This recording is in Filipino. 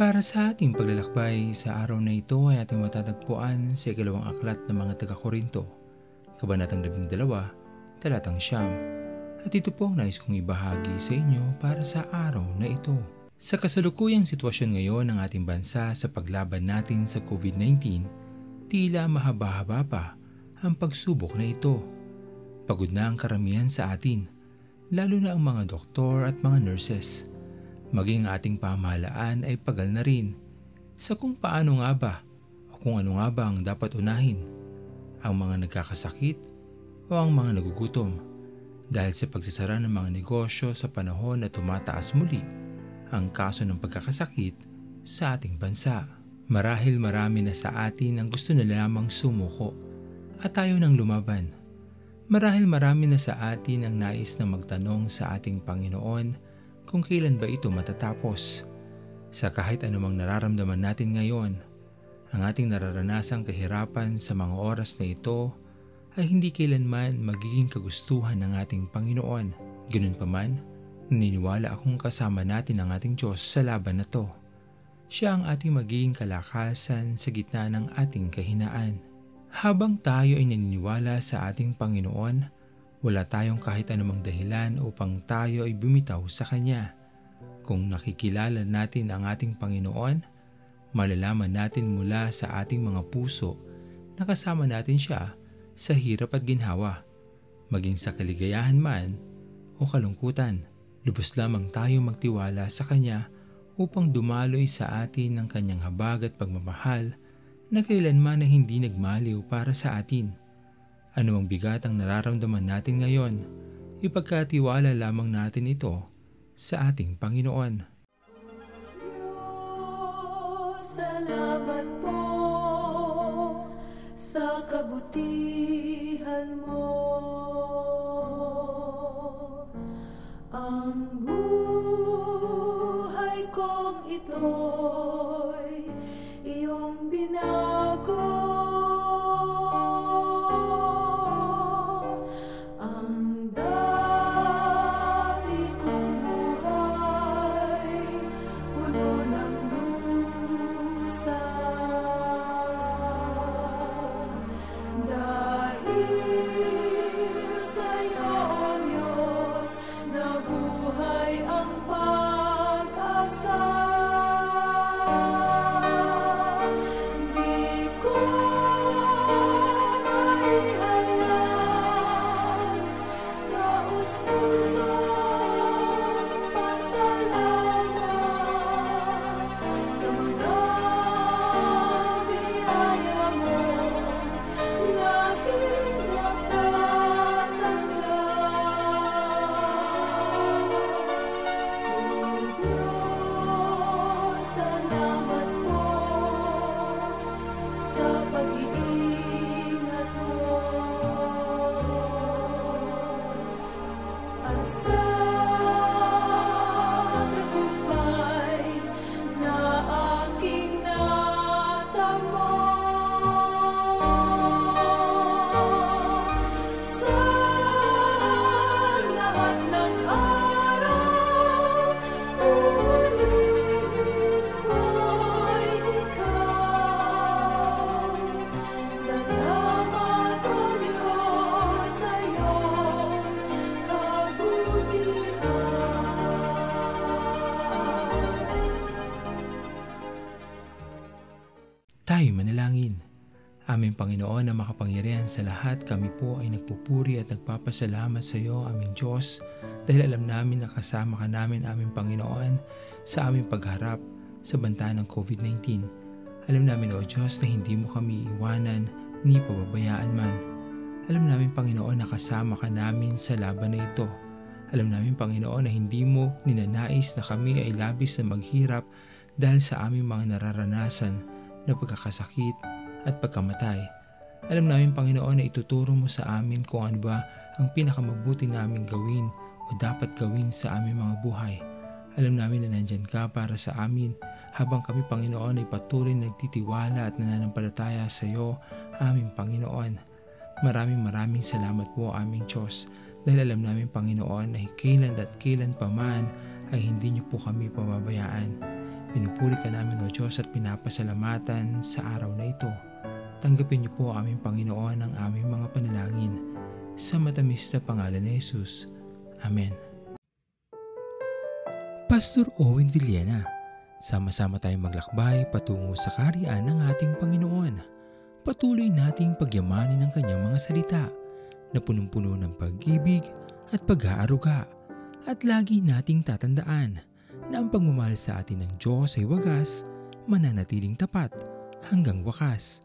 Para sa ating paglalakbay sa araw na ito ay ating matatagpuan sa ikalawang aklat ng mga taga-Korinto, Kabanatang 12, Talatang Siyam. At ito po ang nais kong ibahagi sa inyo para sa araw na ito. Sa kasalukuyang sitwasyon ngayon ng ating bansa sa paglaban natin sa COVID-19, tila mahaba-haba pa ang pagsubok na ito. Pagod na ang karamihan sa atin, lalo na ang mga doktor at mga nurses maging ating pamahalaan ay pagal na rin sa kung paano nga ba o kung ano nga ba ang dapat unahin, ang mga nagkakasakit o ang mga nagugutom dahil sa pagsasara ng mga negosyo sa panahon na tumataas muli ang kaso ng pagkakasakit sa ating bansa. Marahil marami na sa atin ang gusto na lamang sumuko at tayo nang lumaban. Marahil marami na sa atin ang nais na magtanong sa ating Panginoon kung kailan ba ito matatapos. Sa kahit anumang nararamdaman natin ngayon, ang ating nararanasang kahirapan sa mga oras na ito ay hindi kailanman magiging kagustuhan ng ating Panginoon. Ganun pa man, naniniwala akong kasama natin ang ating Diyos sa laban na to. Siya ang ating magiging kalakasan sa gitna ng ating kahinaan. Habang tayo ay naniniwala sa ating Panginoon, wala tayong kahit anumang dahilan upang tayo ay bumitaw sa Kanya. Kung nakikilala natin ang ating Panginoon, malalaman natin mula sa ating mga puso na kasama natin siya sa hirap at ginhawa, maging sa kaligayahan man o kalungkutan. Lubos lamang tayo magtiwala sa Kanya upang dumaloy sa atin ng Kanyang habag at pagmamahal na kailanman na hindi nagmaliw para sa atin. Ano ang bigat ang nararamdaman natin ngayon, ipagkatiwala lamang natin ito sa ating Panginoon. Diyos, salamat po sa kabutihan mo. Ang buhay kong ito'y Aming Panginoon na makapangyarihan sa lahat, kami po ay nagpupuri at nagpapasalamat sa iyo, aming Diyos, dahil alam namin na kasama ka namin, aming Panginoon, sa aming pagharap sa banta ng COVID-19. Alam namin, O Diyos, na hindi mo kami iwanan ni pababayaan man. Alam namin, Panginoon, na kasama ka namin sa laban na ito. Alam namin, Panginoon, na hindi mo ninanais na kami ay labis na maghirap dahil sa aming mga nararanasan na pagkakasakit at pagkamatay. Alam namin Panginoon na ituturo mo sa amin kung ano ba ang pinakamabuti naming gawin o dapat gawin sa aming mga buhay. Alam namin na nandyan ka para sa amin habang kami Panginoon ay patuloy nagtitiwala at nananampalataya sa iyo, aming Panginoon. Maraming maraming salamat po aming Diyos dahil alam namin Panginoon na kailan at kailan pa man ay hindi niyo po kami pababayaan. Pinupuri ka namin o Diyos at pinapasalamatan sa araw na ito. Tanggapin niyo po aming Panginoon ang aming mga panalangin. Sa matamis na pangalan ni Jesus. Amen. Pastor Owen Villena, sama-sama tayong maglakbay patungo sa kariyan ng ating Panginoon. Patuloy nating pagyamanin ang kanyang mga salita na punong-puno ng pag-ibig at pag-aaruga. At lagi nating tatandaan na ang pagmamahal sa atin ng Diyos ay wagas, mananatiling tapat hanggang wakas,